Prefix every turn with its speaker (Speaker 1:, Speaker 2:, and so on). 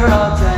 Speaker 1: we're all dead.